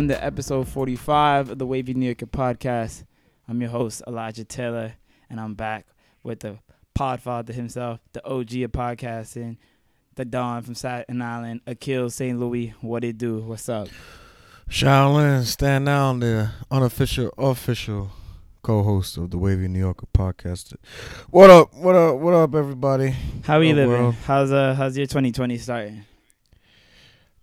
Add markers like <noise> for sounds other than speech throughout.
Welcome to episode 45 of the Wavy New Yorker podcast. I'm your host, Elijah Taylor, and I'm back with the podfather himself, the OG of podcasting, the Don from Staten Island, Akil St. Louis. What it do? What's up? Shaolin, stand down, the unofficial, official co-host of the Wavy New Yorker podcast. What up? What up? What up, everybody? How are you living? world? How's uh how's your 2020 starting?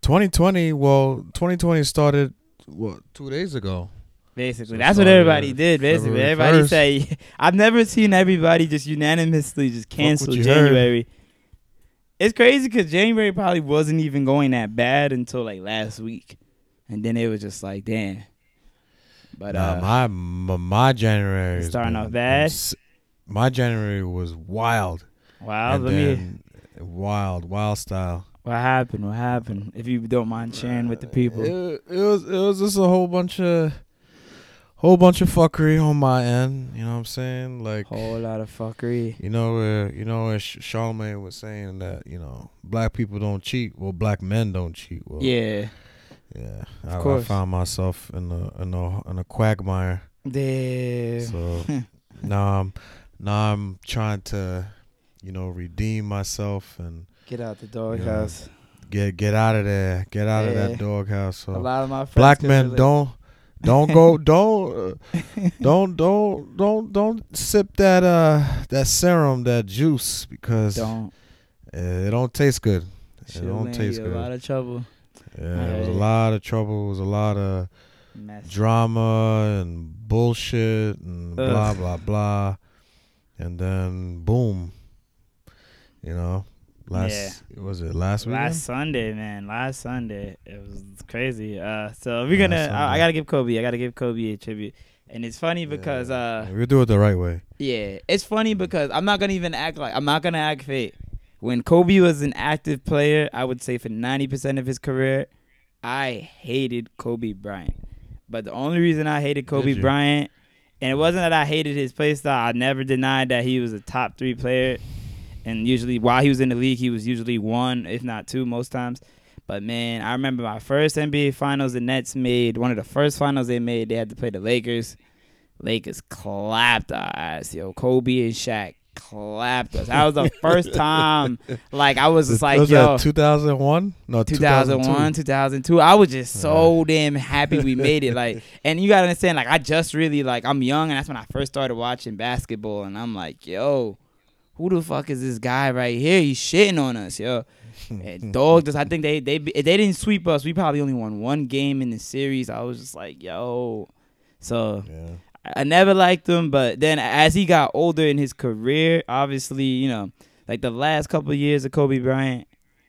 2020. Well, 2020 started what two days ago. Basically, that's what everybody did. Basically, February everybody 1st. say <laughs> I've never seen everybody just unanimously just cancel you heard. January. It's crazy because January probably wasn't even going that bad until like last week, and then it was just like, damn. But Nah, uh, my, my my January starting been- off bad? My January was wild. Wild, let me. wild, wild style. What happened? What happened? If you don't mind sharing with the people. It, it was it was just a whole bunch of whole bunch of fuckery on my end. You know what I'm saying? Like Whole lot of fuckery. you know where you know where Sh- Charlamagne was saying that you know black people don't cheat. Well, black men don't cheat. Well, Yeah. yeah. Of I, I course. found myself in a in a in a quagmire. Damn. So <laughs> now I'm now I'm trying to you know redeem myself and Get out the doghouse. get get out of there. Get out of that doghouse. So A lot of my friends. black men don't don't go <laughs> don't uh, don't don't don't don't sip that uh that serum that juice because Don't. it don't taste good it don't taste good A lot of trouble. yeah it was a lot of trouble it was a lot of Mess. drama and bullshit and blah blah blah and then boom you know last was it last week Last Sunday, man. Last Sunday, it was crazy. Uh, so we're gonna. I, I gotta give Kobe. I gotta give Kobe a tribute. And it's funny because, uh, we do it the right way yeah, it's funny because I'm not gonna even act like I'm not gonna act fake. When Kobe was an active player, I would say for 90% of his career, I hated Kobe Bryant. But the only reason I hated Kobe? Bryant, and it wasn't that I hated his play style. I never denied that he was a top three player. And usually, while he was in the league, he was usually one, if not two, most times. But man, I remember my first NBA Finals. The Nets made one of the first finals they made. They had to play the Lakers. Lakers clapped our ass, yo. Kobe and Shaq clapped us. That was the first <laughs> time, like I was just like, was yo, 2001 no 2001, 2002. 2002. I was just so damn happy we made it. Like, <laughs> and you gotta understand, like, I just really like I'm young, and that's when I first started watching basketball, and I'm like, yo, who the fuck is this guy right here? He's shitting on us, yo. <laughs> Dogged us. I think they they if they didn't sweep us. We probably only won one game in the series. I was just like, yo. So yeah I never liked him, but then as he got older in his career, obviously, you know, like the last couple of years of Kobe Bryant,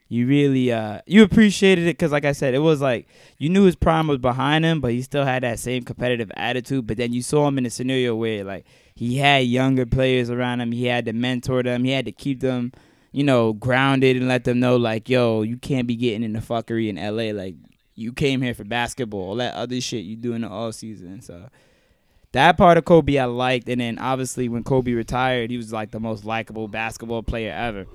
you really uh you appreciated it because, like I said, it was like you knew his prime was behind him, but he still had that same competitive attitude. But then you saw him in a scenario where like he had younger players around him, he had to mentor them, he had to keep them, you know, grounded and let them know like, yo, you can't be getting in the fuckery in LA. Like you came here for basketball, all that other shit you do in the off season. So that part of Kobe I liked, and then obviously when Kobe retired, he was like the most likable basketball player ever.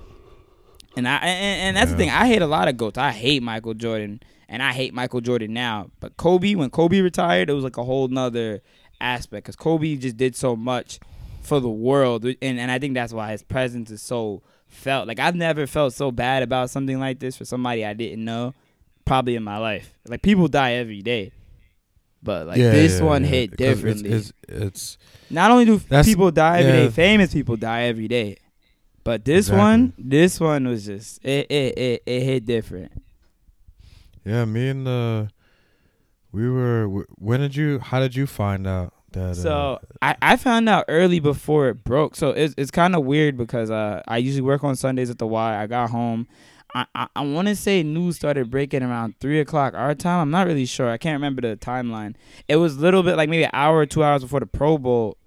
And I and, and that's the thing. I hate a lot of goats. I hate Michael Jordan, and I hate Michael Jordan now. But Kobe, when Kobe retired, it was like a whole nother aspect because Kobe just did so much for the world, and and I think that's why his presence is so felt. Like I've never felt so bad about something like this for somebody I didn't know, probably in my life. Like people die every day. But like this yeah, one yeah, hit 'cause it's- differently. It's, it's, Not only do people die every day, yeah. famous people die every day. But this Exactly. one, this one was just it it, it, it hit different. yeah. Me and uh, we were. When did you? How did you find out that? So uh, I, I found out early before it broke. So it's it's kind of weird because uh I usually work on Sundays at the Y. I got home. I I, I want to say news started breaking around three o'clock our time. I'm not really sure. I can't remember the timeline. It was a little bit like maybe an hour or two hours before the Pro Bowl.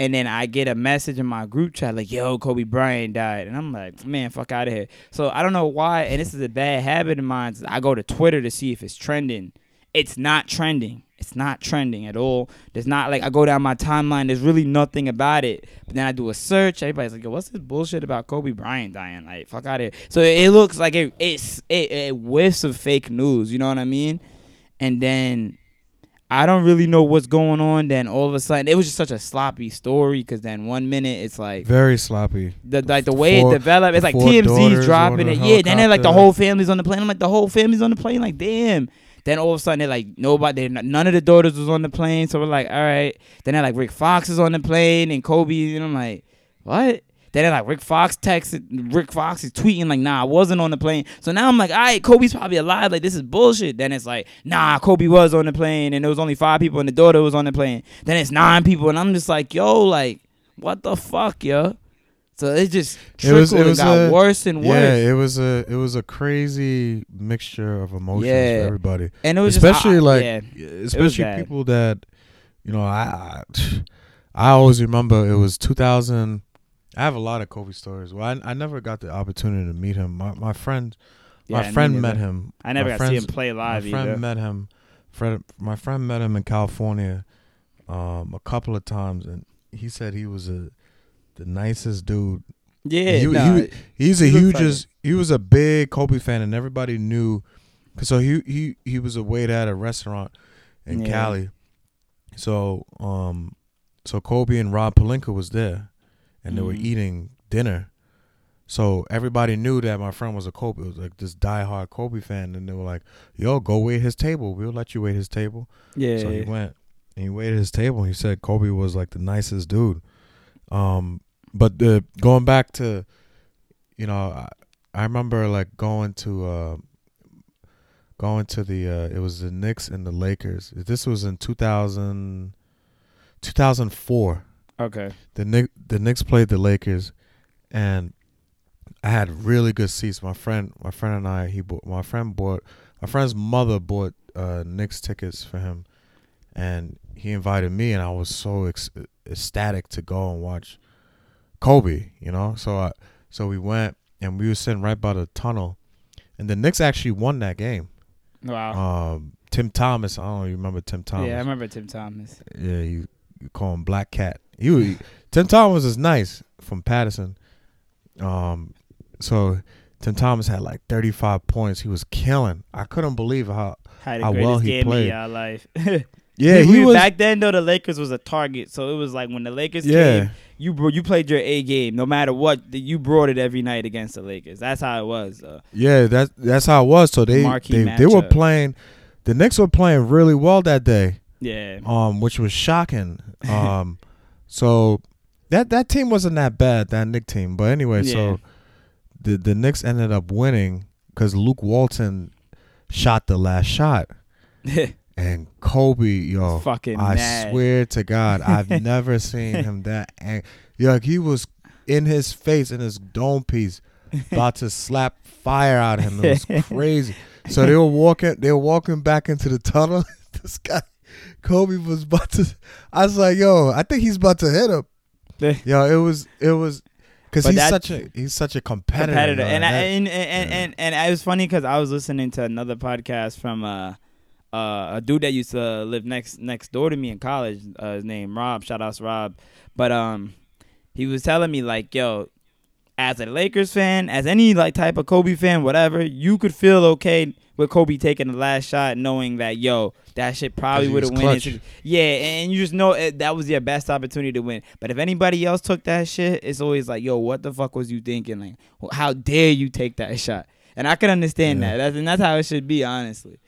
And then I get a message in my group chat like, "Yo, Kobe Bryant died," and I'm like, "Man, fuck out of here." So I don't know why, and this is a bad habit of mine. I go to Twitter to see if it's trending. It's not trending. It's not trending at all. There's not like I go down my timeline. There's really nothing about it. But then I do a search. Everybody's like, Yo, "What's this bullshit about Kobe Bryant dying?" Like, fuck out of here. So it looks like it it's it, it whiffs of fake news. You know what I mean? And then I don't really know what's going on. Then all of a sudden, it was just such a sloppy story. Because then one minute it's like Very sloppy. the like the way Four- it developed, it's like TMZ's dropping it. Yeah, then they're like the whole family's on the plane. I'm like the whole family's on the plane. Like damn. Then all of a sudden they're like nobody, not- none of the daughters was on the plane. So we're like, all right. Then they're like Rick Fox is on the plane and Kobe, and I'm like, what? Then like Rick Fox texted Rick Fox is tweeting like, nah, I wasn't on the plane. So now I'm like, all right, Kobe's probably alive. Like this is bullshit. Then it's like, nah, Kobe was on the plane and there was only five people and the daughter was on the plane. Then it's nine people and I'm just like, yo, like, what the fuck, yo? So it just It was- it was and got a- worse and worse. Yeah, it was a it was a crazy mixture of emotions Yeah. for everybody. and it was Especially just, like yeah. especially people that you know I, I I always remember it was 2000 I have a lot of Kobe stories. Well, I, I never got the opportunity to meet him. My my friend my friend met him. I never my got to see him play live my friend either. met him. Fred, my friend met him in California um, a couple of times, and he said he was a the nicest dude. yeah, he- nah, he- He's a He looks huge, like he was a big Kobe fan, and everybody knew. 'cause So he he he was a waiter at a restaurant in Yeah. Cali. So um, so Kobe and Rob Pelinka was there, and they were Mhm. eating dinner. So everybody knew that my friend was a Kobe. It was like this diehard Kobe fan, and they were like, "Yo, go wait his table. We'll let you wait his table." yeah, So he went and he waited his table. He said Kobe was like the nicest dude. Um, but the going back to, you know, I, I remember like going to uh, going to the uh, it was the Knicks and the Lakers. This was in 2000, 2004. Okay. The Knick, the Knicks played the Lakers, and I had really good seats. My friend, my friend and I, he bought. My friend bought. My friend's mother bought uh, Knicks tickets for him, and he invited me, and I was so ec- ecstatic to go and watch Kobe. You know, so I, so we went, and we were sitting right by the tunnel, and the Knicks actually won that game. Wow. Um, Tim Thomas, I don't know, you remember Tim Thomas? yeah, I remember Tim Thomas. Yeah, you, you call him Black Cat. He, was- Tim Thomas is nice from Paterson. Um, so Tim Thomas had like 35 points. He was killing. I couldn't believe how. How well he played. life. <laughs> Yeah, he was. back then though. The Lakers was a target, so it was like when the Lakers yeah, came, you you played your A game, no matter what. You brought it every night against the Lakers. That's how it was. Though. yeah. That that's how it was. So they Marquee they, they were playing. The Knicks were playing really well that day. Yeah. Um, which was shocking. <laughs> Um, so that that team wasn't that bad. That Knick team, but anyway, Yeah. so the the Knicks ended up winning because Luke Walton shot the last shot. <laughs> And Kobe, yo, fucking I mad. swear to God, I've <laughs> never seen him that. Ang- yo, like he was in his face in his dome piece, about to slap fire out of him. It was <laughs> crazy. So they were walking. They were walking back into the tunnel. this guy, Kobe, was about to. I was like, yo, I think he's about to hit him. Yo, it was it was because he's such a he's such a competitor. competitor. And, I, and, and, and and and it was funny because I was listening to another podcast from uh, uh, a dude that used to live next next door to me in college. Uh, his name Rob. Shout out to Rob. But um, he was telling me like, yo, as a Lakers fan, as any like type of Kobe fan, whatever, you could feel okay with Kobe taking the last shot, knowing that yo, that shit probably would have won. Yeah, and you just know it, that was your best opportunity to win. But if anybody else took that shit, it's always like, yo, what the fuck was you thinking? Like, how dare you take that shot? And I can understand Yeah. that. That's, and that's how it should be, honestly.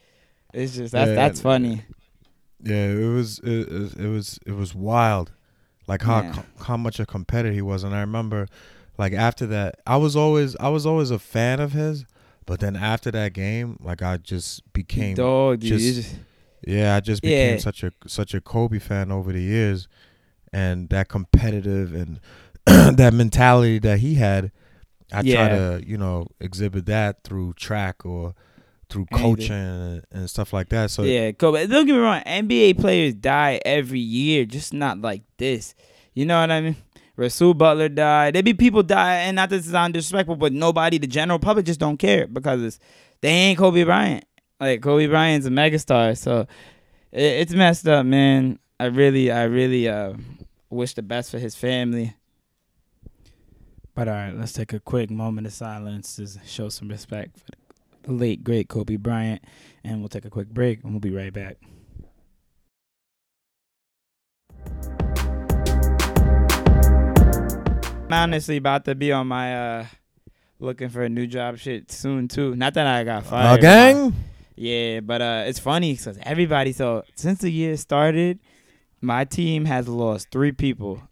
It's just that's Yeah, that's funny. Yeah, it was it, it, it was it was wild, like how Yeah. how much a competitor he was, and I remember, like after that, I was always I was always a fan of his, but then after that game, like I just became Dog, dude. just- just- yeah, I just became Yeah. such a such a Kobe fan over the years, and that competitive and <clears throat> that mentality that he had, I Yeah. try to you know exhibit that through track or through coaching and, and stuff like that. So yeah, Kobe. Don't get me wrong. NBA players die every year, just not like this. You know what I mean? Rasual Butler died. There be people die, and not that this sound disrespectful, but nobody, the general public, just don't care because they ain't Kobe Bryant. Like Kobe Bryant's a megastar, so it, it's messed up, man. I really, I really uh, wish the best for his family. But all right, let's take a quick moment of silence to show some respect for the late great Kobe Bryant, and we'll take a quick break, and we'll be right back. Honestly about to be on my uh looking for a new job shit soon too. Not that I got fired. Uh, gang. Yeah, but uh, it's funny because everybody. So since the year started, my team has lost three people.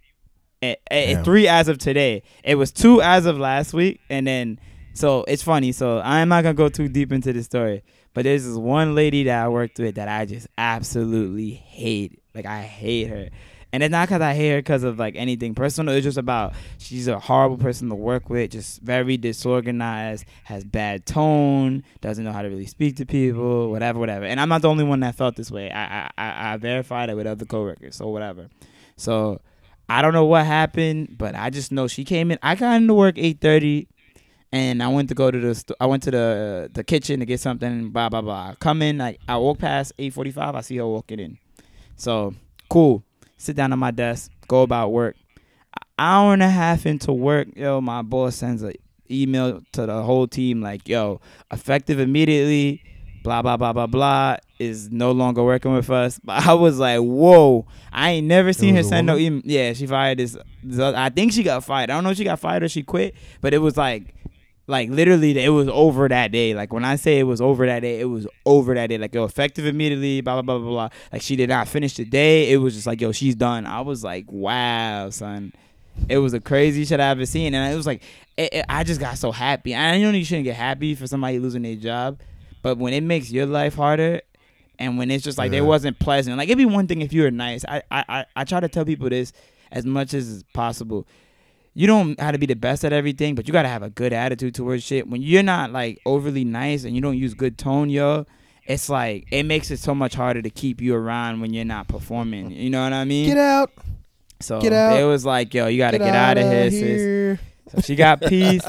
Damn. three as of today. It was two as of last week, and then so it's funny. So I'm not gonna go too deep into the story, but there's this one lady that I worked with that I just absolutely hate. Like I hate her. And it's not because I hate her because of like anything personal. It's just about she's a horrible person to work with, just very disorganized, has bad tone, doesn't know how to really speak to people, whatever, whatever. And I'm not the only one that felt this way. I I, I, verified it with other coworkers, so whatever. So I don't know what happened, but I just know she came in. I got into work eight thirty, and I went to go to the st- I went to the the kitchen to get something. Blah blah blah. Come in like I walk past eight forty five. I see her walking in. So cool. Sit down at my desk. Go about work. An hour and a half into work, yo, my boss sends an email to the whole team like, yo, effective immediately. Blah blah blah blah blah is no longer working with us. But <laughs> I was like, whoa! I ain't never seen her send no email. Yeah, she fired this, this. I think she got fired. I don't know if she got fired or she quit, but it was like like literally it was over that day. Like when i say it was over that day it was over that day. Like yo effective immediately blah blah blah blah blah. Like she did not finish the day. It was just like yo she's done. I was like wow son. It was the crazy shit i ever seen. And it was like it, it- i just got so happy. I know you shouldn't get happy for somebody losing their job but when it makes your life harder and when it's just like Yeah. it wasn't pleasant. Like it'd be one thing if you were nice. I, I i i try to tell people this as much as possible you don't have to be the best at everything, but you gotta have a good attitude towards shit. When you're not like overly nice and you don't use good tone, yo, it's like it makes it so much harder to keep you around when you're not performing. You know what I mean? Get out. so get out. it was like, yo, you gotta get, out of here, sis. here. So she got <laughs> peace,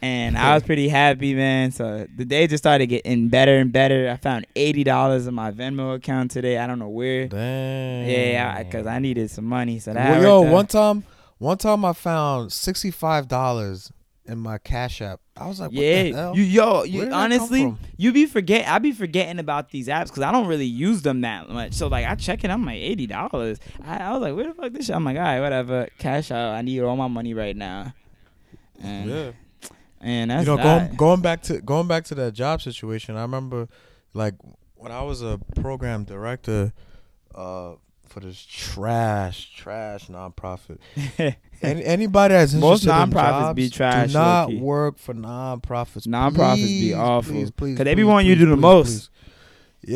and I was pretty happy, man. So the day just started getting better and better. I found eighty dollars in my Venmo account today. I don't know where. Damn. Yeah, because I, needed some money. So that Well, yo, one time, one time I found sixty five dollars in my Cash App. I was like, what the yeah, hell? you yo, you did that come honestly, you be forget. I be forgetting about these apps because I don't really use them that much. So like, I check it. I'm like eighty dollars. I, I was like, where the fuck this shit? I'm like, all right, whatever. Cash out. I need all my money right now. And yeah. and that's you know, that. going going back to going back to that job situation, I remember like when I was a program director uh, for this trash trash nonprofit. <laughs> Any, anybody that's Most interested in nonprofits jobs, be trash, Do not low-key. work for nonprofits. Nonprofits be awful. please, please, 'Cause they be wanting you to do the please, most. please.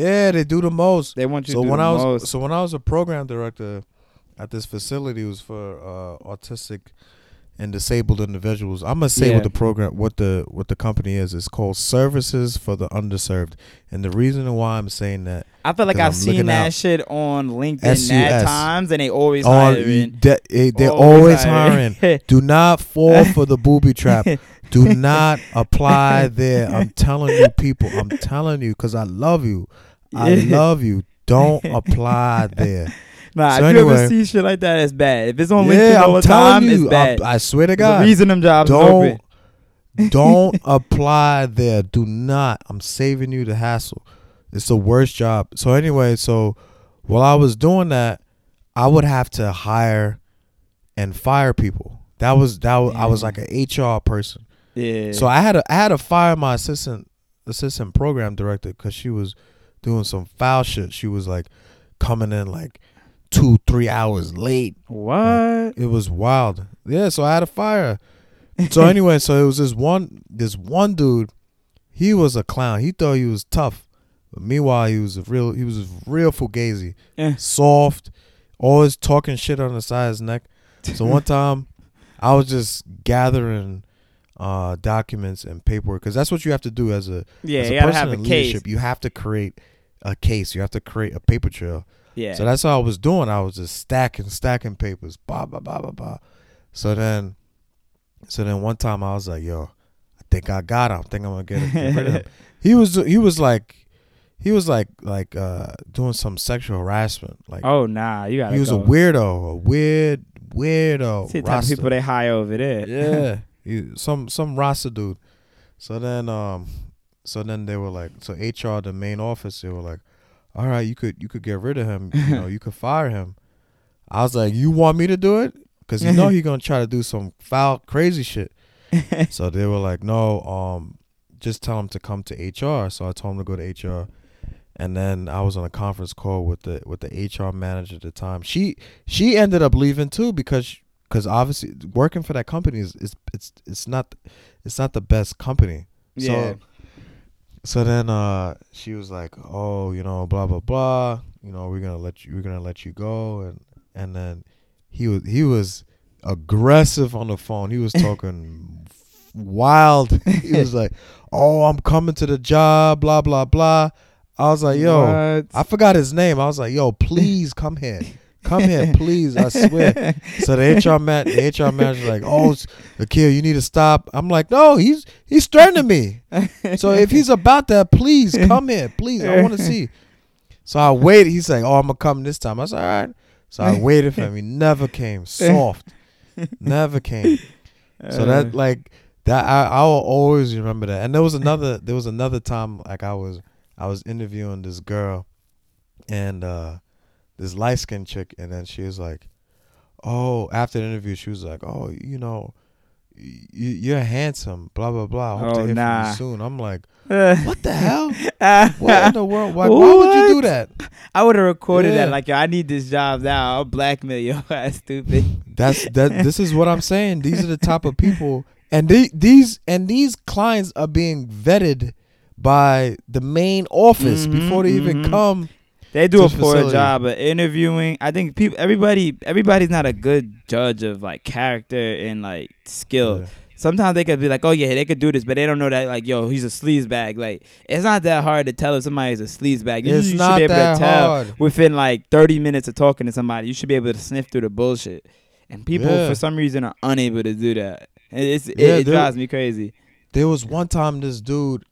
Yeah, they do the most. they want you So to do when the I was most. so when I was a program director at this facility, it was for uh, autistic and disabled individuals. I'm gonna say Yeah. what the program, what the what the company is. It's called Services for the Underserved, and the reason why I'm saying that I feel like I've I'm seen that shit on LinkedIn at times, and they always hiring. de- eh, they're always hiring. Do not fall for the booby trap. Do not <laughs> apply there. I'm telling you, people. I'm telling you because I love you. I love you. Don't <laughs> apply there. Nah, So if you ever see shit like that, it's bad. If it's on LinkedIn yeah, all I'm the time, you. it's bad. I, I swear to God. a reason them jobs don't don't <laughs> apply there. Do not. I'm saving you the hassle. It's the worst job. So anyway, so while I was doing that, I would have to hire and fire people. That was that was, I was like an HR person. Yeah. So I had to I had to fire my assistant assistant program director because she was doing some foul shit. She was like coming in like two three hours late. what? It was wild. Yeah, so I had a fire. So <laughs> anyway, so it was this one this one dude. He was a clown. He thought he was tough. But meanwhile, he was a real he was a real fugazi. Eh. Soft, always talking shit on the side of his neck. So <laughs> one time, I was just gathering uh, documents and paperwork because that's what you have to do as a yeah, as a person in case. leadership. You have to create a case. You have to create a paper trail. Yeah. So that's all I was doing. I was just stacking, stacking papers. Blah blah blah blah blah. So then, so then one time I was like, "Yo, I think I got him. I think I'm gonna get, him, get rid of him." <laughs> He was he was like, he was like like uh doing some sexual harassment. Like Oh nah, you gotta. he was go. a weirdo, a weird weirdo. See the type of people they high over there. yeah, <laughs> he, some some Rasta dude. So then um, so then they were like, so HR, the main office, they were like, all right, you could you could get rid of him. You know, <laughs> you could fire him. I was like, you want me to do it? Because you know he's gonna try to do some foul, crazy shit. <laughs> so they were like, no, um, just tell him to come to HR. So I told him to go to HR, and then I was on a conference call with the with the HR manager at the time. She she ended up leaving too because because obviously working for that company is, is it's it's not it's not the best company. yeah. So so then uh she was like, "Oh, you know, blah blah blah. You know, we're gonna let you we're gonna let you go." And and then he was he was aggressive on the phone. He was talking <laughs> wild. He was <laughs> like, "Oh, I'm coming to the job. Blah blah blah." I was like, "Yo." What? I forgot his name. I was like, "Yo, please come here, <laughs> come here, please." I swear. So the HR <laughs> man, the HR manager, like, "Oh, Akil, you need to stop." I'm like, "No, he's he's threatening me." So if he's about that, please come here, please. I want to see. So I waited. He's like, "Oh, I'm gonna come this time." I said, "All right." So I waited for him. He never came. Soft, never came. So Uh, that like that I I will always remember that. And there was another there was another time like I was I was interviewing this girl and uh this light skinned chick and then she was like, Oh, after the interview she was like, Oh, you know, y- you're handsome, blah blah blah. I hope Oh, to hear nah. from you soon. I'm like, <laughs> What the hell? <laughs> What in the world? Why, why would you do that? I would have recorded Yeah. that like, yo, I need this job now. I'll blackmail your <laughs> ass, stupid. That's that. This is what I'm saying. These are the type of people, and they, these and these clients are being vetted by the main office Mhm, before they even mhm. come. They do a poor facility. job of interviewing. I think people, everybody, everybody's not a good judge of like character and like skill. Yeah. Sometimes they could be like, oh yeah, they could do this, but they don't know that like, yo, he's a sleaze bag. Like, it's not that hard to tell if somebody's a sleaze bag. You, It's you should be able to tell hard. within like 30 minutes of talking to somebody. You should be able to sniff through the bullshit. And people, Yeah. for some reason, are unable to do that. It's, it, Yeah, it they're- drives me crazy. There was one time this dude,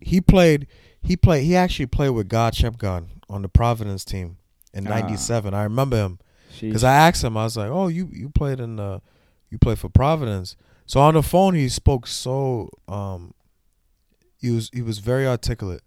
he played, he played, he actually played with God Shammgod on the Providence team in Ah. '97. I remember him because I asked him. I was like, "Oh, you you played in the, you played for Providence." So on the phone, he spoke so um, he was he was very articulate.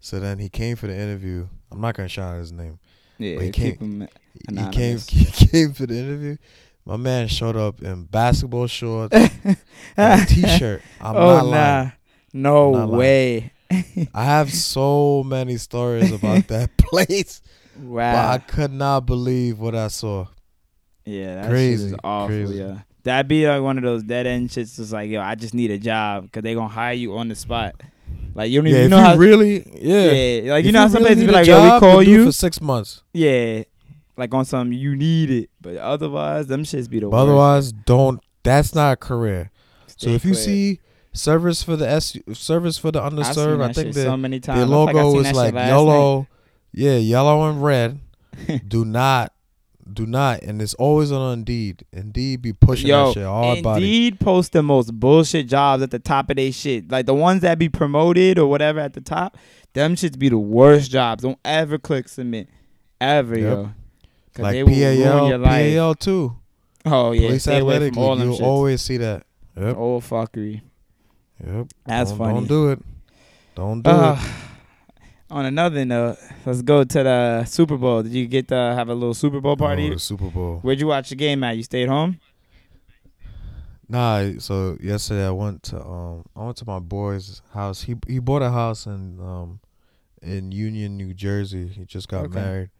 So then he came for the interview. I'm not gonna shout out his name. yeah, he can't- He came <laughs> he came for the interview. My man showed up in basketball shorts <laughs> and a t-shirt. I'm oh not nah, lying. no Not lying. Way. I have so many stories about <laughs> that place, but Wow. I could not believe what I saw. yeah, that crazy, shit awful. crazy. Yeah, that'd be like one of those dead end shits. Just like yo, I just need a job because they gonna hire you on the spot. Like you don't Yeah, even if know you how. really, yeah, yeah, like you If know how really some places need be a like, yo, we call then do it you. for six months. Yeah, like on some you need it, but otherwise them shits be the But worst. otherwise, don't. That's not a career. So Stay if you see service for the S, service for the underserved, I think the so many times. the I think I logo seen is like yellow, yeah, yellow and red. <laughs> do not, do not, and it's always on Indeed. Indeed be pushing Yo, that shit hard body. Indeed post the most bullshit jobs at the top of their shit. Like the ones that be promoted or whatever at the top, them shits be the worst jobs. Don't ever click submit. Ever, Yep. yo. Like they PAL, your life. PAL too. Oh yeah, Police athletic from all league. them You'll always see that. Yep, Old fuckery. Yep. That's don't, funny. Don't do it. Don't do Uh, it. <sighs> on another note, let's go to the Super Bowl. Did you get to have a little Super Bowl party? Oh, Super Bowl. Where'd you watch the game at? You stayed home? Nah, so yesterday I went to um I went to my boy's house. He he bought a house in um in Union, New Jersey. He just got Okay. married.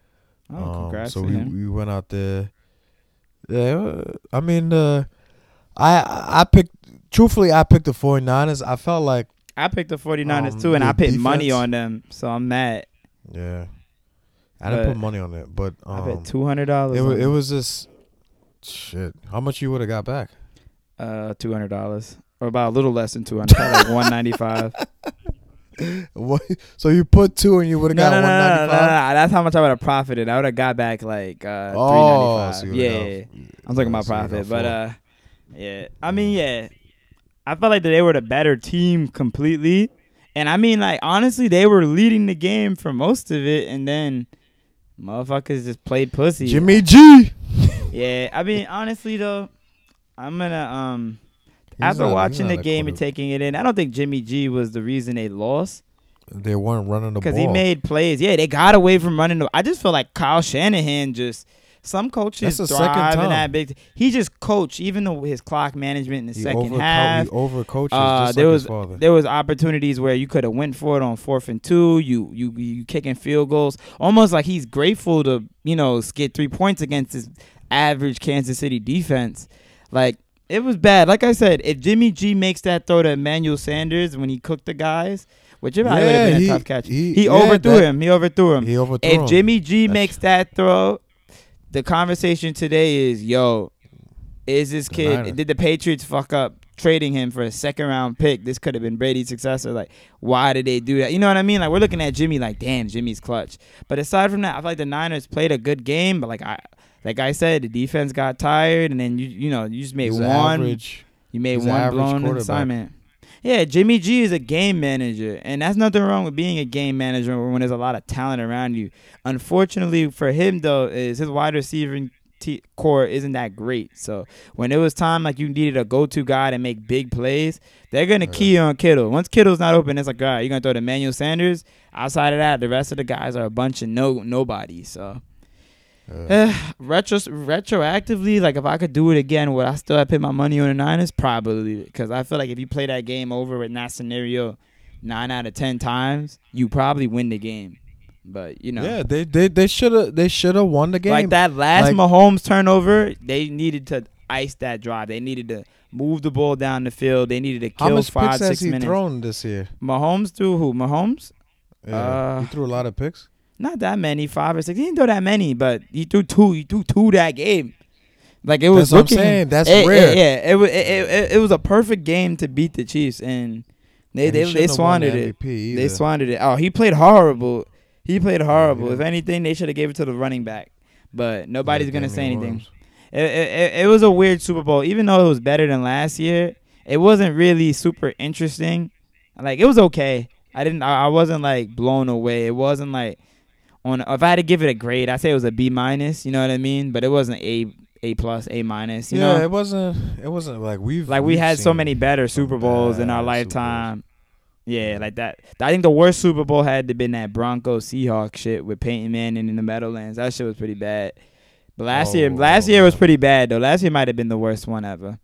Oh, Um, congrats so to we him. we went out there. Yeah, I mean uh I I picked truthfully I picked the 49ers. I felt like I picked the 49ers Um, too, and I put money on them, so I'm mad. yeah. I didn't But put money on it, but um I bet two hundred dollars. it was it was just shit. How much you would have got back? uh two hundred dollars, or about a little less than two hundred, like one ninety five. <laughs> What? So you put two and you would have No, got no, no, one no, no, no, no, That's how much I would have profited. I would have got back like uh three Oh, ninety so yeah, yeah. I'm talking about so profit, but uh, yeah. I mean, yeah. I felt like they were the better team completely, And I mean, like honestly, they were leading the game for most of it, and then motherfuckers just played pussy. Jimmy G. <laughs> Yeah, I mean, honestly though, I'm gonna um He's after not- watching the game and taking it in, I don't think Jimmy G was the reason they lost they weren't running the ball. because he made plays. Yeah, they got away from running. The, I just feel like Kyle Shanahan just. Some coaches That's thrive in that big. He just coached, even though his clock management in the He second overco- half. He overcoaches Uh, there like was his father. there was opportunities where you could have went for it on fourth and two. You you you kicking field goals, almost like he's grateful to you know get three points against his average Kansas City defense. Like it was bad. Like I said, if Jimmy G makes that throw to Emmanuel Sanders when he cooked the guys, which it probably would have Yeah, been he- a tough catch. he- He, yeah, overthrew that- him. He overthrew him. he overthrew if him. Jimmy G That's- makes that throw, the conversation today is, yo, is this kid did the Patriots fuck up trading him for a second round pick? This could have been Brady's successor. Like, why did they do that? You know what I mean? Like we're looking at Jimmy like, damn, Jimmy's clutch. But aside from that, I feel like the Niners played a good game, but like I like I said, the defense got tired and then you you know, you just made He's one average. you made He's one blown assignment. Yeah, Jimmy G is a game manager, and that's nothing wrong with being a game manager when there's a lot of talent around you. Unfortunately for him, though, is his wide receiving t- core isn't that great. So when it was time, like you needed a go-to guy to make big plays, they're gonna Yeah. key on Kittle. Once Kittle's not open, it's like, all right, you're gonna throw to Emmanuel Sanders. Outside of that, the rest of the guys are a bunch of no nobodies. So. Uh, Eh, retro retroactively, like if I could do it again, would I still have put my money on the Niners? Probably, because I feel like if you play that game over in that scenario, nine out of ten times, you probably win the game. But you know, Yeah, they they they should have they should have won the game. like that last Like- Mahomes turnover, they needed to ice that drive. They needed to move the ball down the field. They needed to How kill much five picks has six he minutes. thrown this year? Mahomes threw who? Mahomes? Yeah, Uh, he threw a lot of picks. Not that many, five or six. He didn't throw that many, but he threw two. He threw two that game. Like it was That's what I'm saying. That's it- it- rare. yeah, it was. It, it, it, it was a perfect game to beat the Chiefs, and they And he they, they won the it. MVP They either. squandered it. Oh, he played horrible. He played horrible. If anything, they should have gave it to the running back. But nobody's Yeah, gonna say anything. It, it, it, it was a weird Super Bowl. Even though it was better than last year, it wasn't really super interesting. Like it was okay. I didn't. I, I wasn't like blown away. It wasn't like on. If I had to give it a grade, I'd say it was a B minus. You know what I mean? But it wasn't A A plus A minus. You yeah, know, it wasn't. It wasn't like we've like we we've had so many better Super Bowls in our lifetime. Yeah, like that. I think the worst Super Bowl had to been that Broncos Seahawks shit with Peyton Manning in the Meadowlands. That shit was pretty bad. But last year, Oh, last oh, year was pretty bad though. Last year might have been the worst one ever.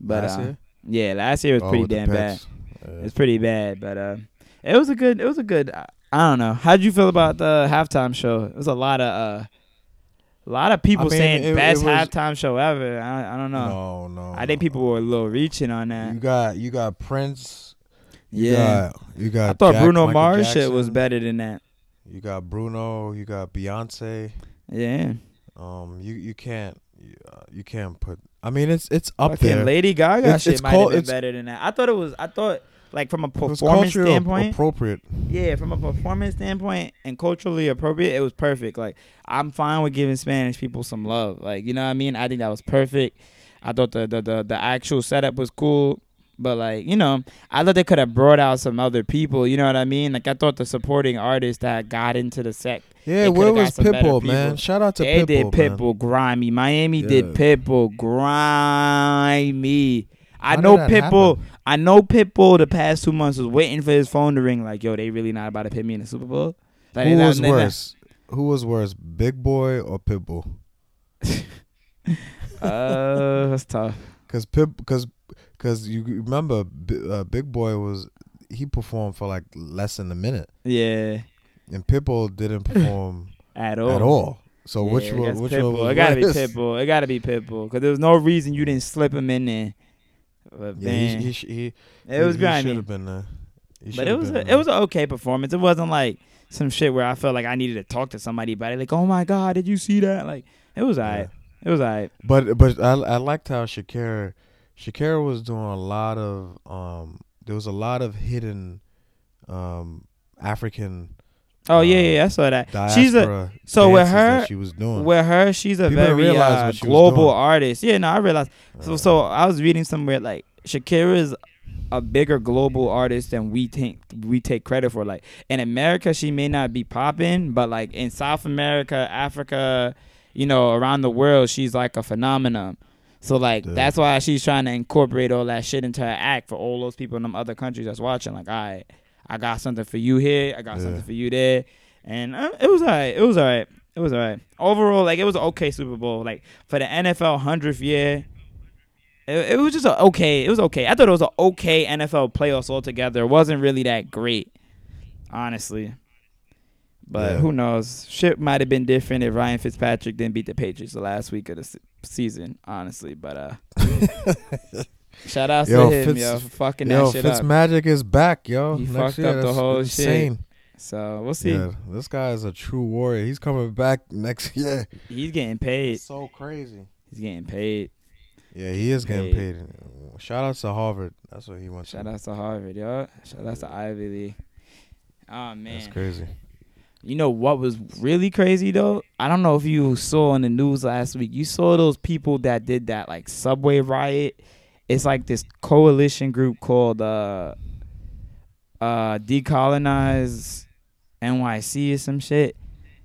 But Last uh, year? yeah, last year was Oh, pretty damn bad. Yeah. It's pretty bad, but uh, it was a good. It was a good. I, don't know. How'd you feel about the halftime show? It was a lot of uh, a lot of people I mean, saying it- it best was- halftime show ever. I, I don't know. No, no. I think people were a little reaching on that. You got you got Prince. You yeah, got, you got. I thought Jack- Bruno Michael Mars shit was better than that. You got Bruno. You got Beyonce. Yeah, Um, you you can't you, can't put. I mean, it's it's up Fucking there. Lady Gaga It's- shit it's might cul- have been better than that. I thought it was. I thought like from a It was performance standpoint. appropriate. Yeah, from a performance standpoint and culturally appropriate, it was perfect. Like I'm fine with giving Spanish people some love. Like you know what I mean? I think that was perfect. I thought the the the, the actual setup was cool. But like, you know, I thought they could have brought out some other people, you know what I mean? Like I thought the supporting artists that got into the set. Yeah, where was Pitbull, man? Shout out to they Pitbull, They did man. Pitbull grimy. Miami did Yeah. Pitbull grimy. I How know did Pitbull. happen? I know Pitbull. The past two months was waiting for his phone to ring. Like, yo, they really not about to put me in the Super Bowl. Like, Who not- was they not- worse? Who was worse, Big Boy or Pitbull? <laughs> Uh, that's tough. Cause Pip, cause, cause you remember, uh, Big Boy was he performed for like less than a minute, Yeah, and Pitbull didn't perform <laughs> at all. at all. So Yeah, which one? Which Pitbull. one It gotta be? Pitbull. It gotta be Pitbull. Cause there was no reason you didn't slip him in there. But Yeah, man, he, he, he, it was grimy. should have been there. He But it was a, there. it was an okay performance. It wasn't like some shit where I felt like I needed to talk to somebody about it. Like, oh my god, did you see that? Like, it was Yeah. It was alright. But but I I liked how Shakira Shakira was doing a lot of um there was a lot of hidden um African Oh yeah, uh, yeah, I saw that. She's a so with her she was doing. with her, she's a People very uh, global artist. Yeah, no, I realized. So Uh, so I was reading somewhere like Shakira's a bigger global artist than we think we take credit for. Like in America, she may not be popping, but like in South America, Africa, you know, around the world, she's like a phenomenon. So like Yeah. that's why she's trying to incorporate all that shit into her act for all those people in them other countries that's watching. Like, all right, I got something for you here, I got Yeah. something for you there, and uh, it was alright. It was alright. It was alright. Overall, like it was an okay Super Bowl. Like for the NFL hundredth year, it, it was just a okay. It was okay. I thought it was an okay NFL playoffs altogether. It wasn't really that great, honestly. But Yeah. who knows? Shit might have been different if Ryan Fitzpatrick didn't beat the Patriots the last week of the se- season, honestly. But uh, <laughs> shout out Yo, to him, Fitz- yo, for fucking Yo, that shit up. Fitzmagic is back, yo. He Next fucked year, up the that's whole shit. So we'll see. Yeah, this guy is a true warrior. He's coming back next <laughs> year. He's getting paid. It's so crazy. He's getting paid. Yeah, he is getting Paid. paid. Shout out to Harvard. That's what he wants. Shout out to Harvard, yo. Shout out to Ivy League. Oh man. That's crazy. You know what was really crazy though? I don't know if you saw in the news last week. You saw those people that did that like subway riot. It's like this coalition group called uh uh decolonize NYC or some shit.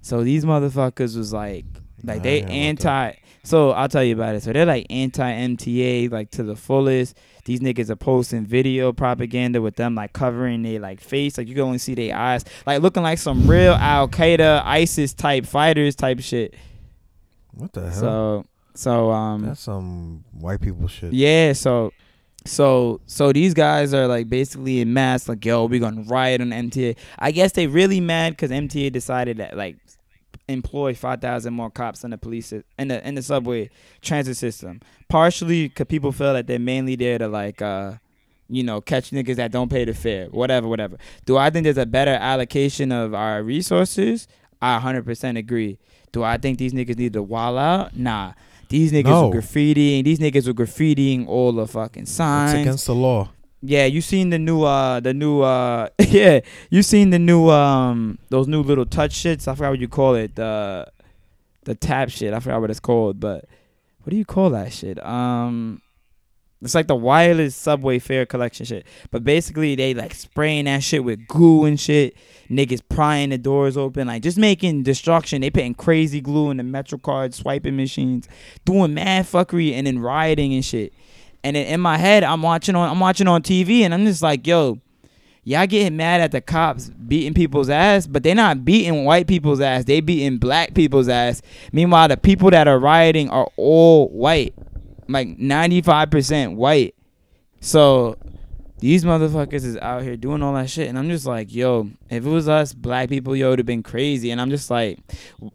So these motherfuckers was like like they I ain't know about anti so I'll tell you about it. So they're like anti MTA like to the fullest. These niggas are posting video propaganda with them like covering their like face. Like you can only see their eyes. Like looking like some real Al Qaeda, ISIS type fighters type shit. What the hell? So so um That's some white people shit. yeah, so so so these guys are like basically in mass like yo, we gonna riot on MTA. I guess they really mad because MTA decided that like employ five thousand more cops in the police in the in the subway transit system. Partially because people feel that they're mainly there to like uh you know catch niggas that don't pay the fare, whatever, whatever. Do I think there's a better allocation of our resources? I 100% agree. Do I think these niggas need to wall out? Nah. These niggas No. were graffitiing. These niggas were graffitiing all the fucking signs. It's against the law. Yeah, you seen the new uh the new uh <laughs> yeah, you seen the new um those new little touch shits. I forgot what you call it. The the tap shit. I forgot what it's called, but what do you call that shit? Um it's like the wireless subway fare collection shit. But basically they like spraying that shit with glue and shit. Niggas prying the doors open, like just making destruction. They putting crazy glue in the MetroCard swiping machines, doing mad fuckery and then rioting and shit. And then in my head, I'm watching on I'm watching on TV, and I'm just like, yo, y'all getting mad at the cops beating people's ass, but they're not beating white people's ass. They beating black people's ass. Meanwhile, the people that are rioting are all white, like 95% white. So these motherfuckers is out here doing all that shit, and I'm just like, yo, if it was us black people, yo, it'd have been crazy. And I'm just like,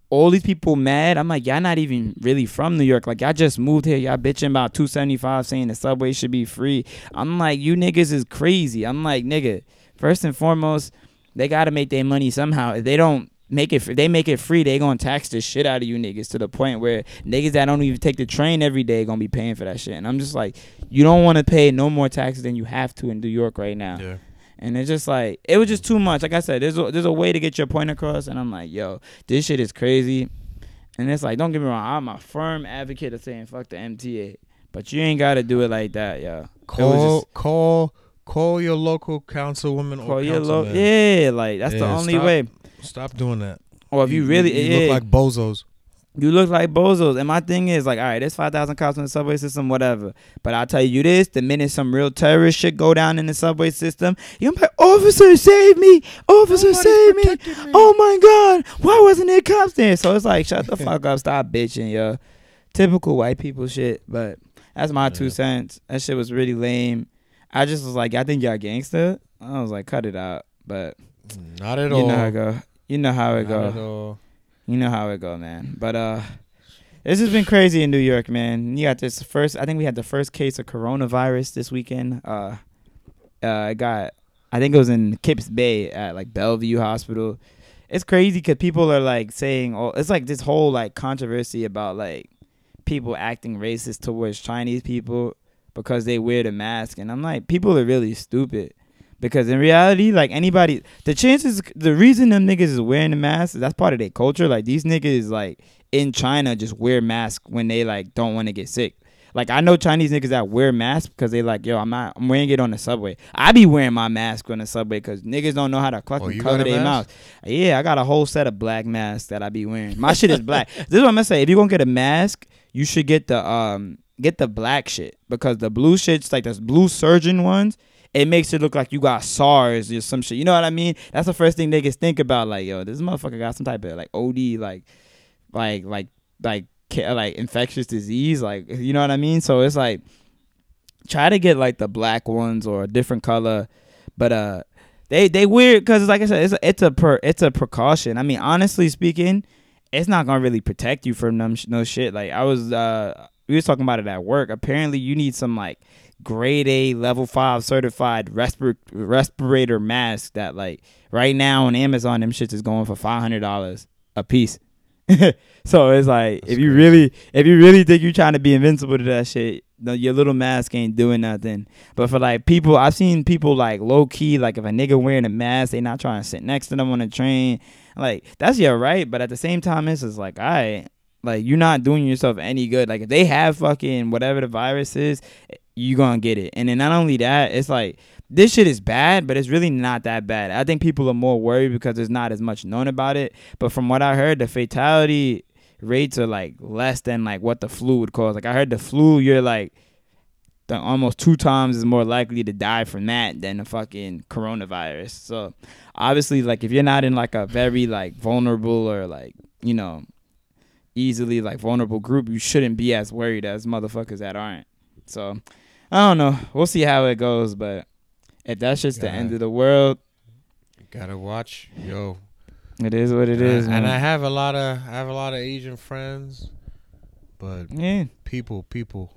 all these people mad. I'm like, y'all not even really from New York. Like y'all just moved here. Y'all bitching about 275, saying the subway should be free. I'm like, you niggas is crazy. I'm like, nigga, first and foremost, they gotta make their money somehow. If they don't make it, they make it free, they gonna tax the shit out of you niggas to the point where niggas that don't even take the train every day gonna be paying for that shit. And I'm just like, you don't want to pay no more taxes than you have to in New York right now. Yeah. And it's just like it was just too much. Like I said, there's a, there's a way to get your point across, and I'm like, yo, this shit is crazy. And it's like, don't get me wrong, I'm a firm advocate of saying fuck the MTA, but you ain't gotta do it like that, yo. Call just- call call your local councilwoman Call or your lo- yeah, like that's the only stop. way. Stop doing that. Or if you, really, you, yeah, look like bozos. You look like bozos. And my thing is like, all right, there's five thousand cops in the subway system, whatever. But I'll tell you this: the minute some real terrorist shit go down in the subway system, you're gonna be like, officer, save me, officer, save me. Oh my god, why wasn't there cops there? So it's like, shut the <laughs> fuck up, stop bitching, yo. Typical white people shit. But that's my two cents. That shit was really lame. I just was like, I think y'all gangster. I was like, cut it out. But Not at you all. know how it go. You know how it go. You know how it go, man. But uh this has been crazy in New York, man. You got this first I think we had the first case of coronavirus this weekend. Uh uh it got I think it was in Kips Bay at like Bellevue Hospital. It's crazy cuz people are like saying oh it's like this whole like controversy about like people acting racist towards Chinese people because they wear the mask and I'm like people are really stupid. Because in reality, like anybody, the chances, the reason them niggas is wearing the mask, that's part of their culture. Like these niggas, like in China, just wear masks when they like don't want to get sick. Like I know Chinese niggas that wear masks because they like, yo, I'm not, I'm wearing it on the subway. I be wearing my mask on the subway because niggas don't know how to fucking Oh, cover their mouth. Yeah, I got a whole set of black masks that I be wearing. My shit is black. This is what I'm gonna say. If you gonna get a mask, you should get the um get the black shit because the blue shits like those blue surgeon ones. It makes it look like you got SARS or some shit. You know what I mean? That's the first thing niggas think about. Like, yo, this motherfucker got some type of like OD, like, like, like, like, like infectious disease. Like, you know what I mean? So it's like, try to get like the black ones or a different color, but uh, they they weird because like I said, it's a, it's a per, it's a precaution. I mean, honestly speaking, it's not gonna really protect you from them sh- no shit. Like I was uh, we was talking about it at work. Apparently, you need some like grade A level five certified respir- respirator mask that like right now on Amazon them shits is going for five hundred dollars a piece. <laughs> so it's like That's if you crazy. really if you really think you're trying to be invincible to that shit, no, your little mask ain't doing nothing. But for like people, I've seen people like low key, like if a nigga wearing a mask, they not trying to sit next to them on the train. Like that's your right, but at the same time, it's just like, all right, like you're not doing yourself any good. Like if they have fucking whatever the virus is, you gonna get it. And then not only that, it's like this shit is bad, but it's really not that bad. I think people are more worried because there's not as much known about it. But from what I heard, the fatality rates are like less than like what the flu would cause. Like I heard the flu, you're like the almost two times is more likely to die from that than the fucking coronavirus. So obviously, like if you're not in like a very like vulnerable or like you know easily like vulnerable group, you shouldn't be as worried as motherfuckers that aren't. So I don't know. We'll see how it goes, but if that's just the end of the world, Gotta watch, yo. it is what it and is. I, and. I have a lot of I have a lot of Asian friends, but yeah, people, people,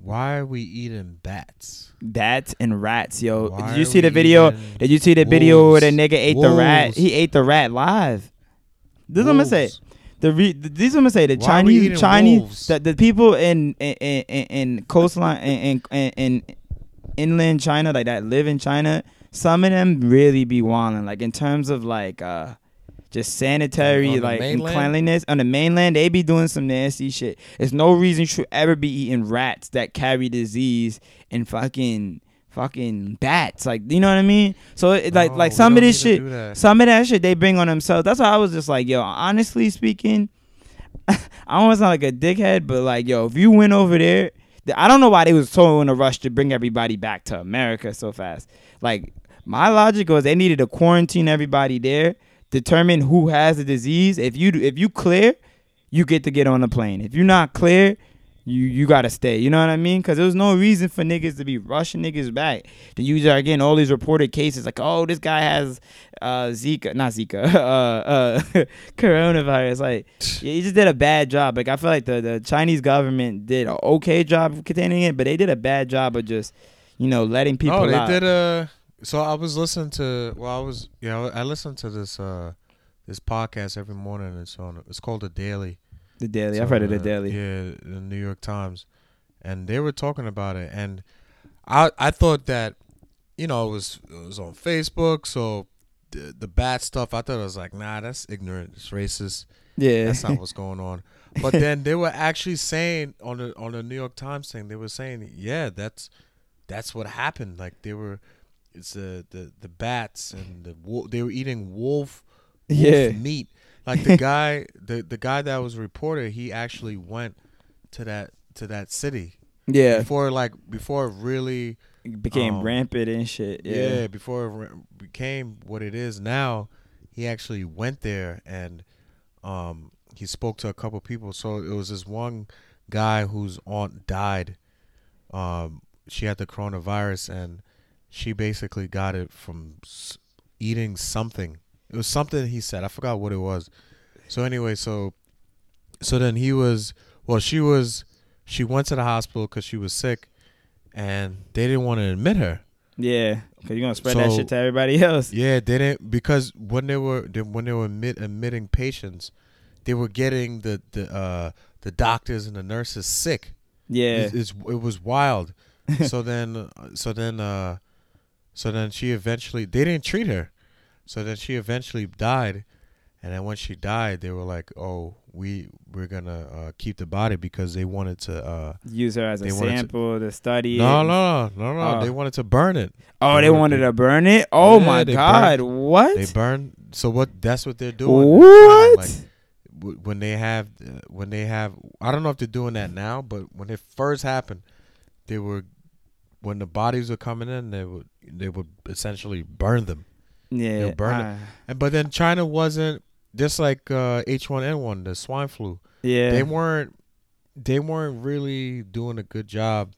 why are we eating bats? bats and rats, yo. Why Did you see the video? Did you see the video where the nigga ate the rat? He ate the rat live. This is what I'm gonna say. The re, these what I'm gonna say. The Why Chinese Chinese wolves? the, the people in in in, in, in coastline in, in in inland China like that live in China. Some of them really be wilding. Like in terms of like uh just sanitary like and cleanliness on the mainland, they be doing some nasty shit. There's no reason you should ever be eating rats that carry disease and fucking fucking bats. Like you know what I mean? So it, like No, like some of this shit some of that shit they bring on themselves. That's why I was just like, yo, honestly speaking, <laughs> I don't sound like a dickhead, but like, yo, if you went over there, I don't know why they was so in a rush to bring everybody back to America so fast. Like, my logic was they needed to quarantine everybody there, determine who has the disease. If you if you clear, you get to get on the plane. If you're not clear, you you gotta stay. You know what I mean? Because there was no reason for niggas to be rushing niggas back. Then you start getting all these reported cases like, oh, this guy has uh Zika, not Zika, <laughs> uh, uh, <laughs> coronavirus. Like, <sighs> yeah, he just did a bad job. Like, I feel like the the Chinese government did an okay job of containing it, but they did a bad job of just, you know, letting people. oh, they out. did a. So I was listening to. Well, I was. Yeah, I listened to this. uh This podcast every morning. It's on. It's called the Daily. The daily. It's I've on of the daily. Yeah, the New York Times, and they were talking about it, and I I thought that, you know, it was it was on Facebook, so the the bad stuff. I thought it was like, nah, that's ignorant, it's racist. Yeah, That's not <laughs> what's going on. But then they were actually saying on the on the New York Times thing, they were saying, yeah, that's that's what happened. Like they were, it's the the the bats and the wolf. They were eating wolf, wolf Yeah. meat. Like the guy, the the guy that was reported, he actually went to that to that city yeah. before like before it really It became um, rampant and shit. yeah, Yeah, before it re- became what it is now, he actually went there and um he spoke to a couple people. So it was this one guy whose aunt died. Um, she had the coronavirus and she basically got it from s- eating something. It was something he said. I forgot what it was. So anyway, so so then he was well, she was she went to the hospital because she was sick, and they didn't want to admit her. yeah. Cause you're gonna spread that shit to everybody else. Yeah, they didn't because when they were they, when they were admit, admitting patients, they were getting the the uh, the doctors and the nurses sick. Yeah, It's, it's, it was wild. so <laughs> then so then uh, so then she eventually they didn't treat her. So then she eventually died, and then when she died, they were like, "Oh, we we're gonna uh, keep the body because they wanted to. Uh, Use her as a wanted to- sample to, study. no, no, no, no, no. Oh. They wanted to burn it. Oh, They they wanted wanted to- burn it. Oh Yeah, my God! burned- what? They burn. So what? That's what they're doing. what? Like, w- when they have, uh, when they have, I don't know if they're doing that now, but when it first happened, they were, when the bodies were coming in, they would, they would essentially burn them. Yeah. they'll burn it. And but then China wasn't just like uh, H1N1, the swine flu. yeah. They weren't, they weren't really doing a good job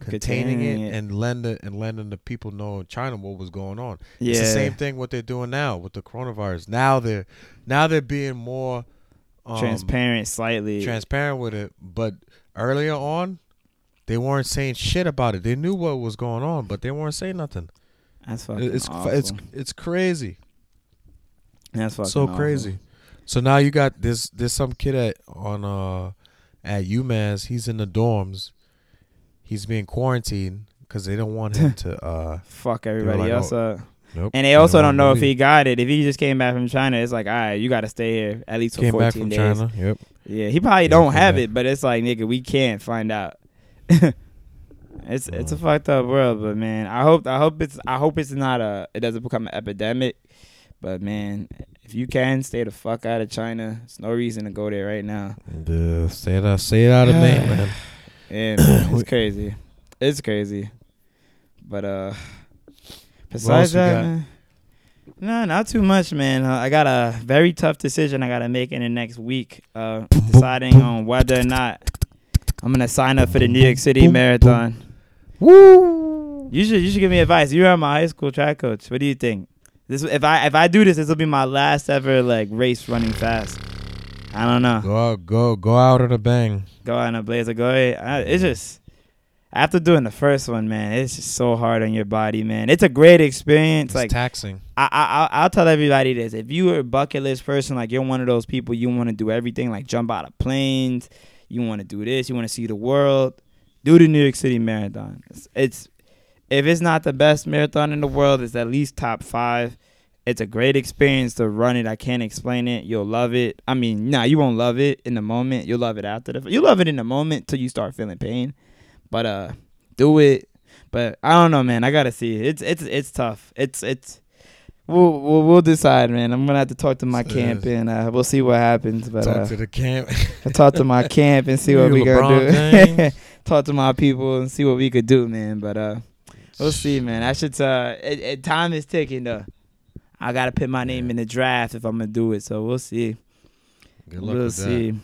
containing it, Containing it. and lending and letting the people know in China what was going on. yeah. It's the same thing what they're doing now with the coronavirus. Now they're now they're being more um, Transparent, slightly. transparent with it. But earlier on, they weren't saying shit about it. They knew what was going on, but they weren't saying nothing. That's fucking It's awful. it's it's crazy. That's fucking so awful. crazy. So now you got this. There's some kid at on uh at UMass. He's in the dorms. He's being quarantined because they don't want him <laughs> to. uh Fuck everybody like, else oh, up. Nope. And they also don't don't know if he got it. If he just came back from China, it's like, all right, you got to stay here at least for leave. 14 came back from days. China. Yep. Yeah, he probably Yeah, don't have back. it, but it's like, nigga, we can't find out. <laughs> it's it's a Mm. fucked up world, but man, I hope I hope it's I hope it's not a it doesn't become an epidemic. But man, if you can stay the fuck out of China, there's no reason to go there right now. The say it out, say it out of man. Yeah, man, it's <coughs> crazy. It's crazy. But uh besides that, man, no, not too much, man. Uh, I got a very tough decision I got to make in the next week. Uh deciding on whether or not I'm going to sign up for the New York City Boom, boom. Marathon. Woo! You should you should give me advice. You're my high school track coach. What do you think? This if I if I do this, this will be my last ever like race running fast. I don't know. Go out, go go out at a bang. go out in a blazer. Go ahead. It's just after doing the first one, man. It's just so hard on your body, man. It's a great experience. It's like taxing. I, I, I'll- I'll tell everybody this: if you are a bucket list person, like you're one of those people, you want to do everything, like jump out of planes, you want to do this, you want to see the world. Do the New York City Marathon. It's, it's if it's not the best marathon in the world, it's at least top five. It's a great experience to run it. I can't explain it. You'll love it. I mean, nah, you won't love it in the moment. You'll love it after the. You love it in the moment till you start feeling pain, but uh, do it. But I don't know, man. I gotta see. It's it's it's tough. It's it's. We'll, we'll we'll decide, man. I'm gonna have to talk to my camp and uh, we'll see what happens. But Talk uh, to the camp. I'll talk to my <laughs> camp and see what we gonna do. <laughs> Talk to my people and see what we could do, man. But uh, we'll see, man. I should. Uh, it, it, time is ticking though. I gotta put my name in the draft if I'm gonna do it. So we'll see. Good luck we'll with that.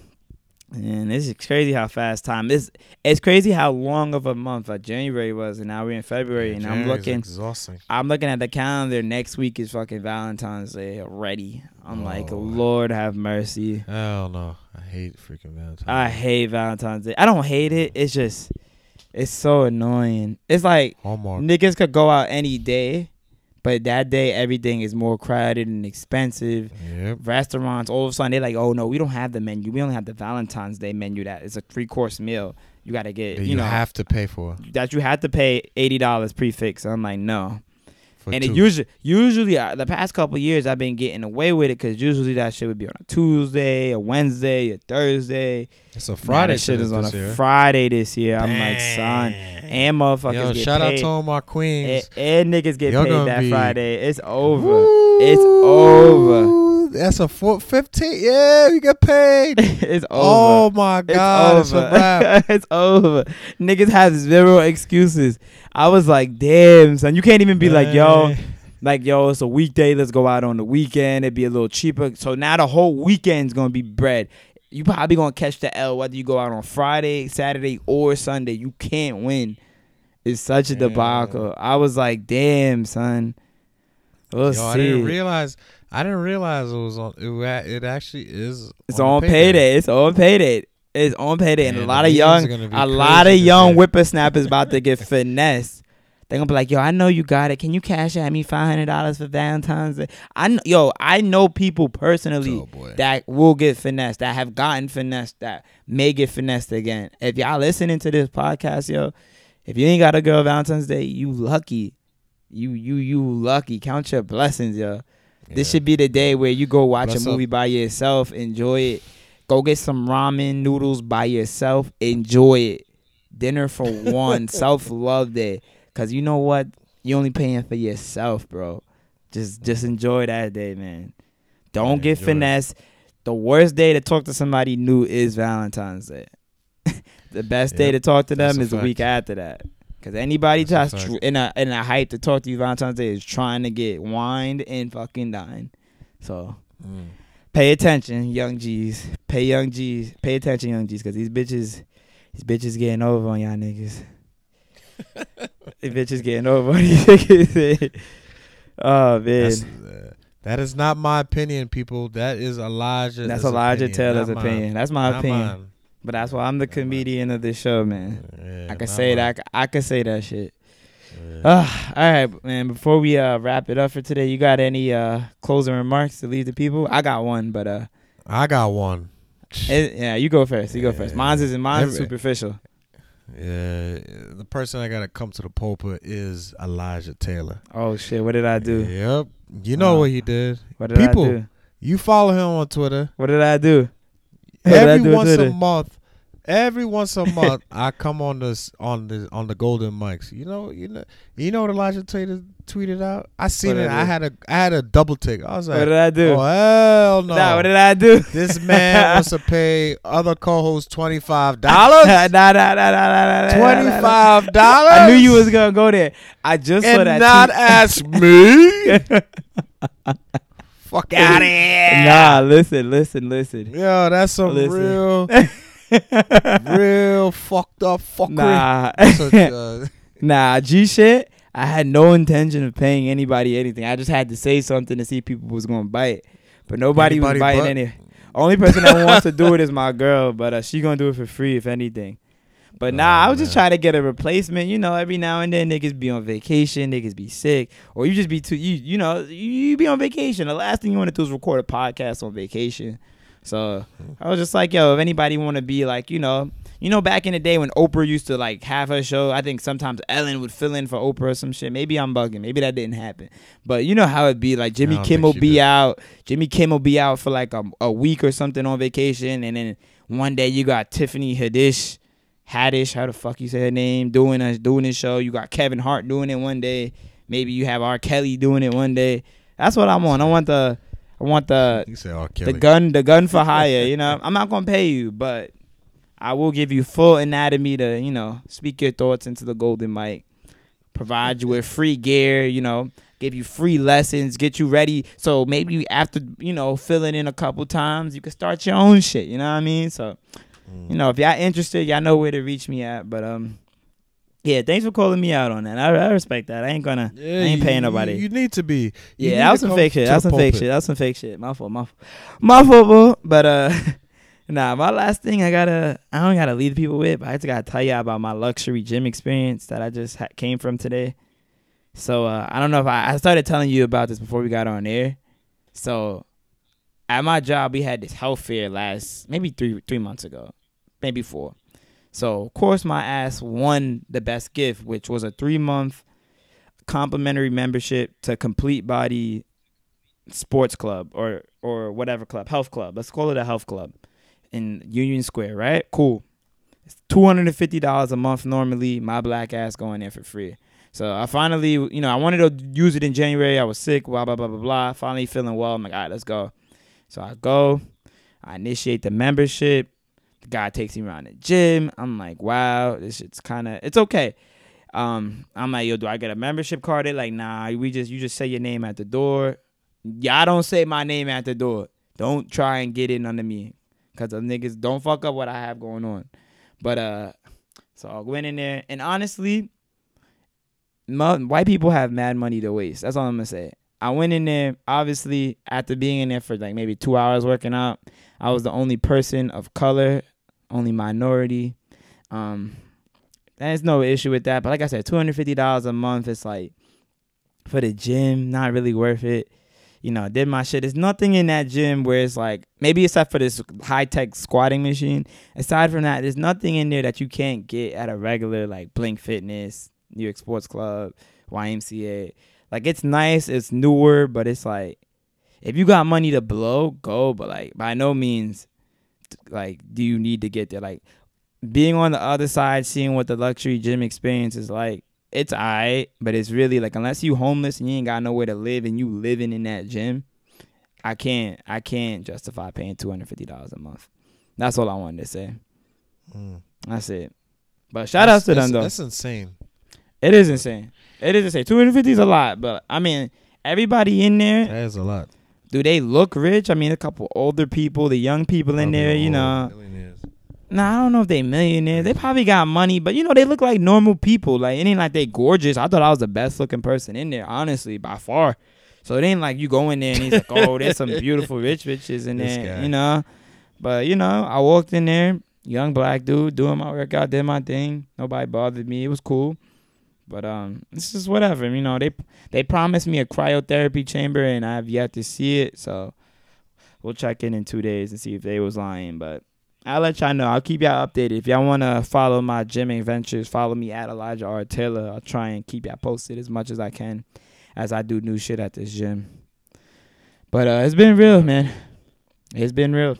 And it's crazy how fast time is. It's crazy how long of a month like January was, and now we're in February, Yeah, and I'm looking. exhausting. I'm looking at the calendar. Next week is fucking Valentine's Day already. I'm like, Oh. Lord have mercy. Hell no. I hate freaking Valentine's. I hate Valentine's Day. I don't hate it. It's just, it's so annoying. It's like Hallmark. niggas could go out any day, but that day everything is more crowded and expensive. Yep. Restaurants all of a sudden they're like, oh no, we don't have the menu. We only have the Valentine's Day menu. That is a three course meal. You gotta get, you, you know, have to pay for. that you have to pay eighty dollars prix fixe. I'm like, no. For and two. it usually, usually uh, the past couple years, I've been getting away with it because usually that shit would be on a Tuesday, a Wednesday, a Thursday. it's a Friday that shit is on a year. Friday this year. I'm like, son, and motherfuckers Yo, get shout out to all my and, queens. and niggas get Y'all paid that be- Friday. It's over. Woo! It's over. That's a four, 15. Yeah, we get paid. <laughs> it's oh over. oh my god, it's it's, over. wrap. <laughs> it's over. Niggas have zero excuses. I was like, damn, son. You can't even be like, yo, like, yo, it's a weekday. Let's go out on the weekend. It'd be a little cheaper. So now the whole weekend's gonna be bread. You probably gonna catch the L whether you go out on Friday, Saturday, or Sunday. You can't win. It's such a debacle. I was like, damn, son. Yo, I didn't realize. I didn't realize it was on. It, it actually is. It's on payday. It's on payday. It's on payday, and a lot of young, are gonna be a lot of young whippersnappers about to get <laughs> finessed. They're gonna be like, "Yo, I know you got it. Can you Cash App me five hundred dollars for Valentine's Day?" I kn- yo, I know people personally Oh that will get finessed, that have gotten finessed, that may get finessed again. If y'all listening to this podcast, yo, if you ain't got a girl Valentine's Day, you lucky. You you you lucky. Count your blessings, yo. This should be the day where you go watch Bless a up. movie by yourself, enjoy it, Go get some ramen noodles by yourself. Enjoy it. Dinner for <laughs> one. Self love day. Cause you know what? You only paying for yourself, bro. Just just enjoy that day, man. Don't Yeah, get enjoy it. finesse. The worst day to talk to somebody new is Valentine's Day. <laughs> the best day to talk to them a is the week after that. Cause anybody That's tries tr- in a in a hype to talk to you Valentine's Day is trying to get wined and fucking dine. So Mm. pay attention, young G's. Pay young G's. Pay attention, young G's, cause these bitches, these bitches getting over on y'all niggas. <laughs> these bitches getting over on these niggas. <laughs> oh man, uh, that is not my opinion, people. That is Elijah. That's Elijah opinion, Taylor's mine. opinion. That's my Not opinion. mine. But that's why I'm the comedian of this show, man. Yeah, I can say mine. that. I can say that shit. Yeah. Uh, all right, man. Before we uh wrap it up for today, you got any uh closing remarks to leave the people? I got one, but uh, I got one. it, yeah, you go first. You go first. Yeah. Mine's is mine's Every- superficial. Yeah, the person I gotta come to the pulpit is Elijah Taylor. Oh shit! What did I do? Yep, you know Uh, what he did. What did People, I do? You follow him on Twitter. What did I do? What did I every once a month. Every once a month, I come on this on the on the golden mics. You know, you know, you know what Elijah Taylor tweeted out. I seen What it. I I had a I had a double take. I was like, What did I do? oh hell no! Nah, what did I do? this man wants to pay other co-hosts twenty five dollars. nah, nah, nah, nah, nah, nah, Twenty five dollars. I knew you was gonna go there. I just saw and that. not tweet. ask me. Fuck out of here. Nah, listen, listen, listen. Yo, that's some Listen. real, <laughs> real fucked up fuckery. nah, Such, <laughs> uh, nah, G shit. I had no intention of paying anybody anything. I just had to say something to see if people was gonna bite, but nobody Anybody was biting but- any. Only person that wants to do it is my girl, but uh, she gonna do it for free if anything. But nah, Oh, I was just trying to get a replacement. You know, every now and then niggas be on vacation, niggas be sick, or you just be too. You you know you, be on vacation. The last thing you want to do is record a podcast on vacation. So I was just like, yo, if anybody want to be like, you know, you know, back in the day when Oprah used to like have her show, I think sometimes Ellen would fill in for Oprah or some shit. Maybe I'm bugging. Maybe that didn't happen. But you know how it be. Like Jimmy Kimmel be did. out. Jimmy Kimmel be out for like a, a week or something on vacation, and then one day you got Tiffany Haddish, Haddish, how the fuck you say her name, doing a doing his show. You got Kevin Hart doing it one day. Maybe you have R. Kelly doing it one day. That's what I'm on. I want the, I want the you say R. Kelly. the gun the gun for <laughs> hire you know i'm not gonna pay you but i will give you full anatomy to you know speak your thoughts into the golden mic provide you with free gear you know give you free lessons get you ready so maybe after you know filling in a couple times you can start your own shit you know what i mean so Mm. you know if y'all interested y'all know where to reach me at but um yeah thanks for calling me out on that i, I respect that i ain't gonna Yeah, I ain't paying you- nobody. You, need to be. You Yeah, that was some fake shit. to That was the some fake shit. That was some fake shit. My fault. My fault. My fault, boo. But uh, <laughs> nah. My last thing I gotta, I don't gotta lead the people with, but I just gotta tell y'all about my luxury gym experience that I just ha- came from today. So uh, I don't know if I, I started telling you about this before we got on air. So at my job, we had this health fair last maybe three three months ago, maybe four. So of course my ass won the best gift, which was a three month complimentary membership to Complete Body Sports Club or or whatever club, health club. Let's call it a health club in Union Square, right? Cool. It's two hundred and fifty dollars a month normally. My black ass going there for free. So I finally, you know, I wanted to use it in January. I was sick, blah blah blah blah blah. Finally feeling well. I'm like, all right, let's go. So I go. I initiate the membership. Guy takes me around the gym. I'm like, wow, this shit's kind of, it's okay. Um, I'm like, yo, do I get a membership card? They're like, nah, we just, you just say your name at the door. Y'all don't say my name at the door. Don't try and get in under me, cause the niggas don't fuck up what I have going on. But uh, so I went in there, and honestly, mo- white people have mad money to waste. That's all I'm gonna say. I went in there, obviously, after being in there for like maybe two hours working out. I was the only person of color, only minority. Um, there's no issue with that. But like I said, two hundred fifty dollars a month. It's like for the gym, not really worth it. You know, did my shit. There's nothing in that gym where it's like maybe except for this high tech squatting machine. Aside from that, there's nothing in there that you can't get at a regular like Blink Fitness, New York Sports Club, YMCA. Like it's nice, it's newer, but it's like if you got money to blow, go. But like by no means like do you need to get there? Like being on the other side, seeing what the luxury gym experience is like, it's alright, but it's really like unless you homeless and you ain't got nowhere to live and you living in that gym, I can't I can't justify paying two hundred fifty dollars a month. That's all I wanted to say. Mm. That's it. But shout outs to them though. That's insane. It is insane. It is insane. Two hundred fifty is a lot, but I mean everybody in there, That is a lot. Do they look rich? I mean a couple older people, the young people in there, you know. Nah, I don't know if they millionaires. They probably got money, but you know they look like normal people. Like it ain't like they gorgeous. I thought I was the best looking person in there, honestly, by far. So it ain't like you go in there and he's like, oh, there's some <laughs> beautiful rich bitches in This there, guy. you know. But you know, I walked in there, young black dude, doing my workout, did my thing. Nobody bothered me. It was cool. But um, it's just whatever. You know, they they promised me a cryotherapy chamber, and I've yet to see it. So we'll check in in two days and see if they was lying. But I'll let y'all know. I'll keep y'all updated. If y'all want to follow my gym adventures, follow me at Elijah R. Taylor. I'll try and keep y'all posted as much as I can as I do new shit at this gym. But uh, it's been real, man. It's been real.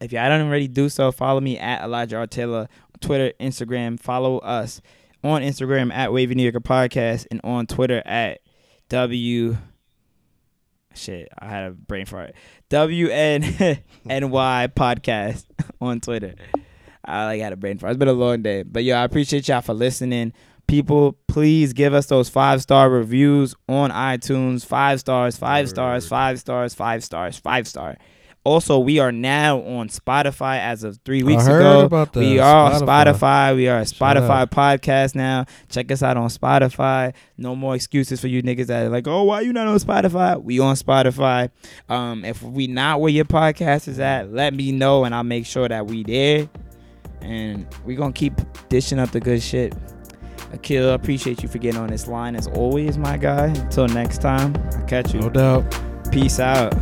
If y'all don't already do so, follow me at Elijah R. Taylor Twitter, Instagram. Follow us on Instagram at Wavy New Yorker Podcast and on Twitter at W. Shit, I had a brain fart. W N <laughs> N Y Podcast <laughs> on Twitter. I like had a brain fart. It's been a long day, but yo, I appreciate y'all for listening. People, please give us those five star reviews on iTunes. Five stars, five stars, five stars, five stars, five star. Also, we are now on Spotify as of three weeks heard ago. about that. We are on Spotify. Spotify. We are a Spotify podcast now. Check us out on Spotify. No more excuses for you niggas that are like, oh, why you not on Spotify? We on Spotify. Um, if we not where your podcast is at, let me know and I'll make sure that we there. And we gonna keep dishing up the good shit. Akil, I appreciate you for getting on this line as always, my guy. Until next time, I'll catch you. No doubt. Peace out.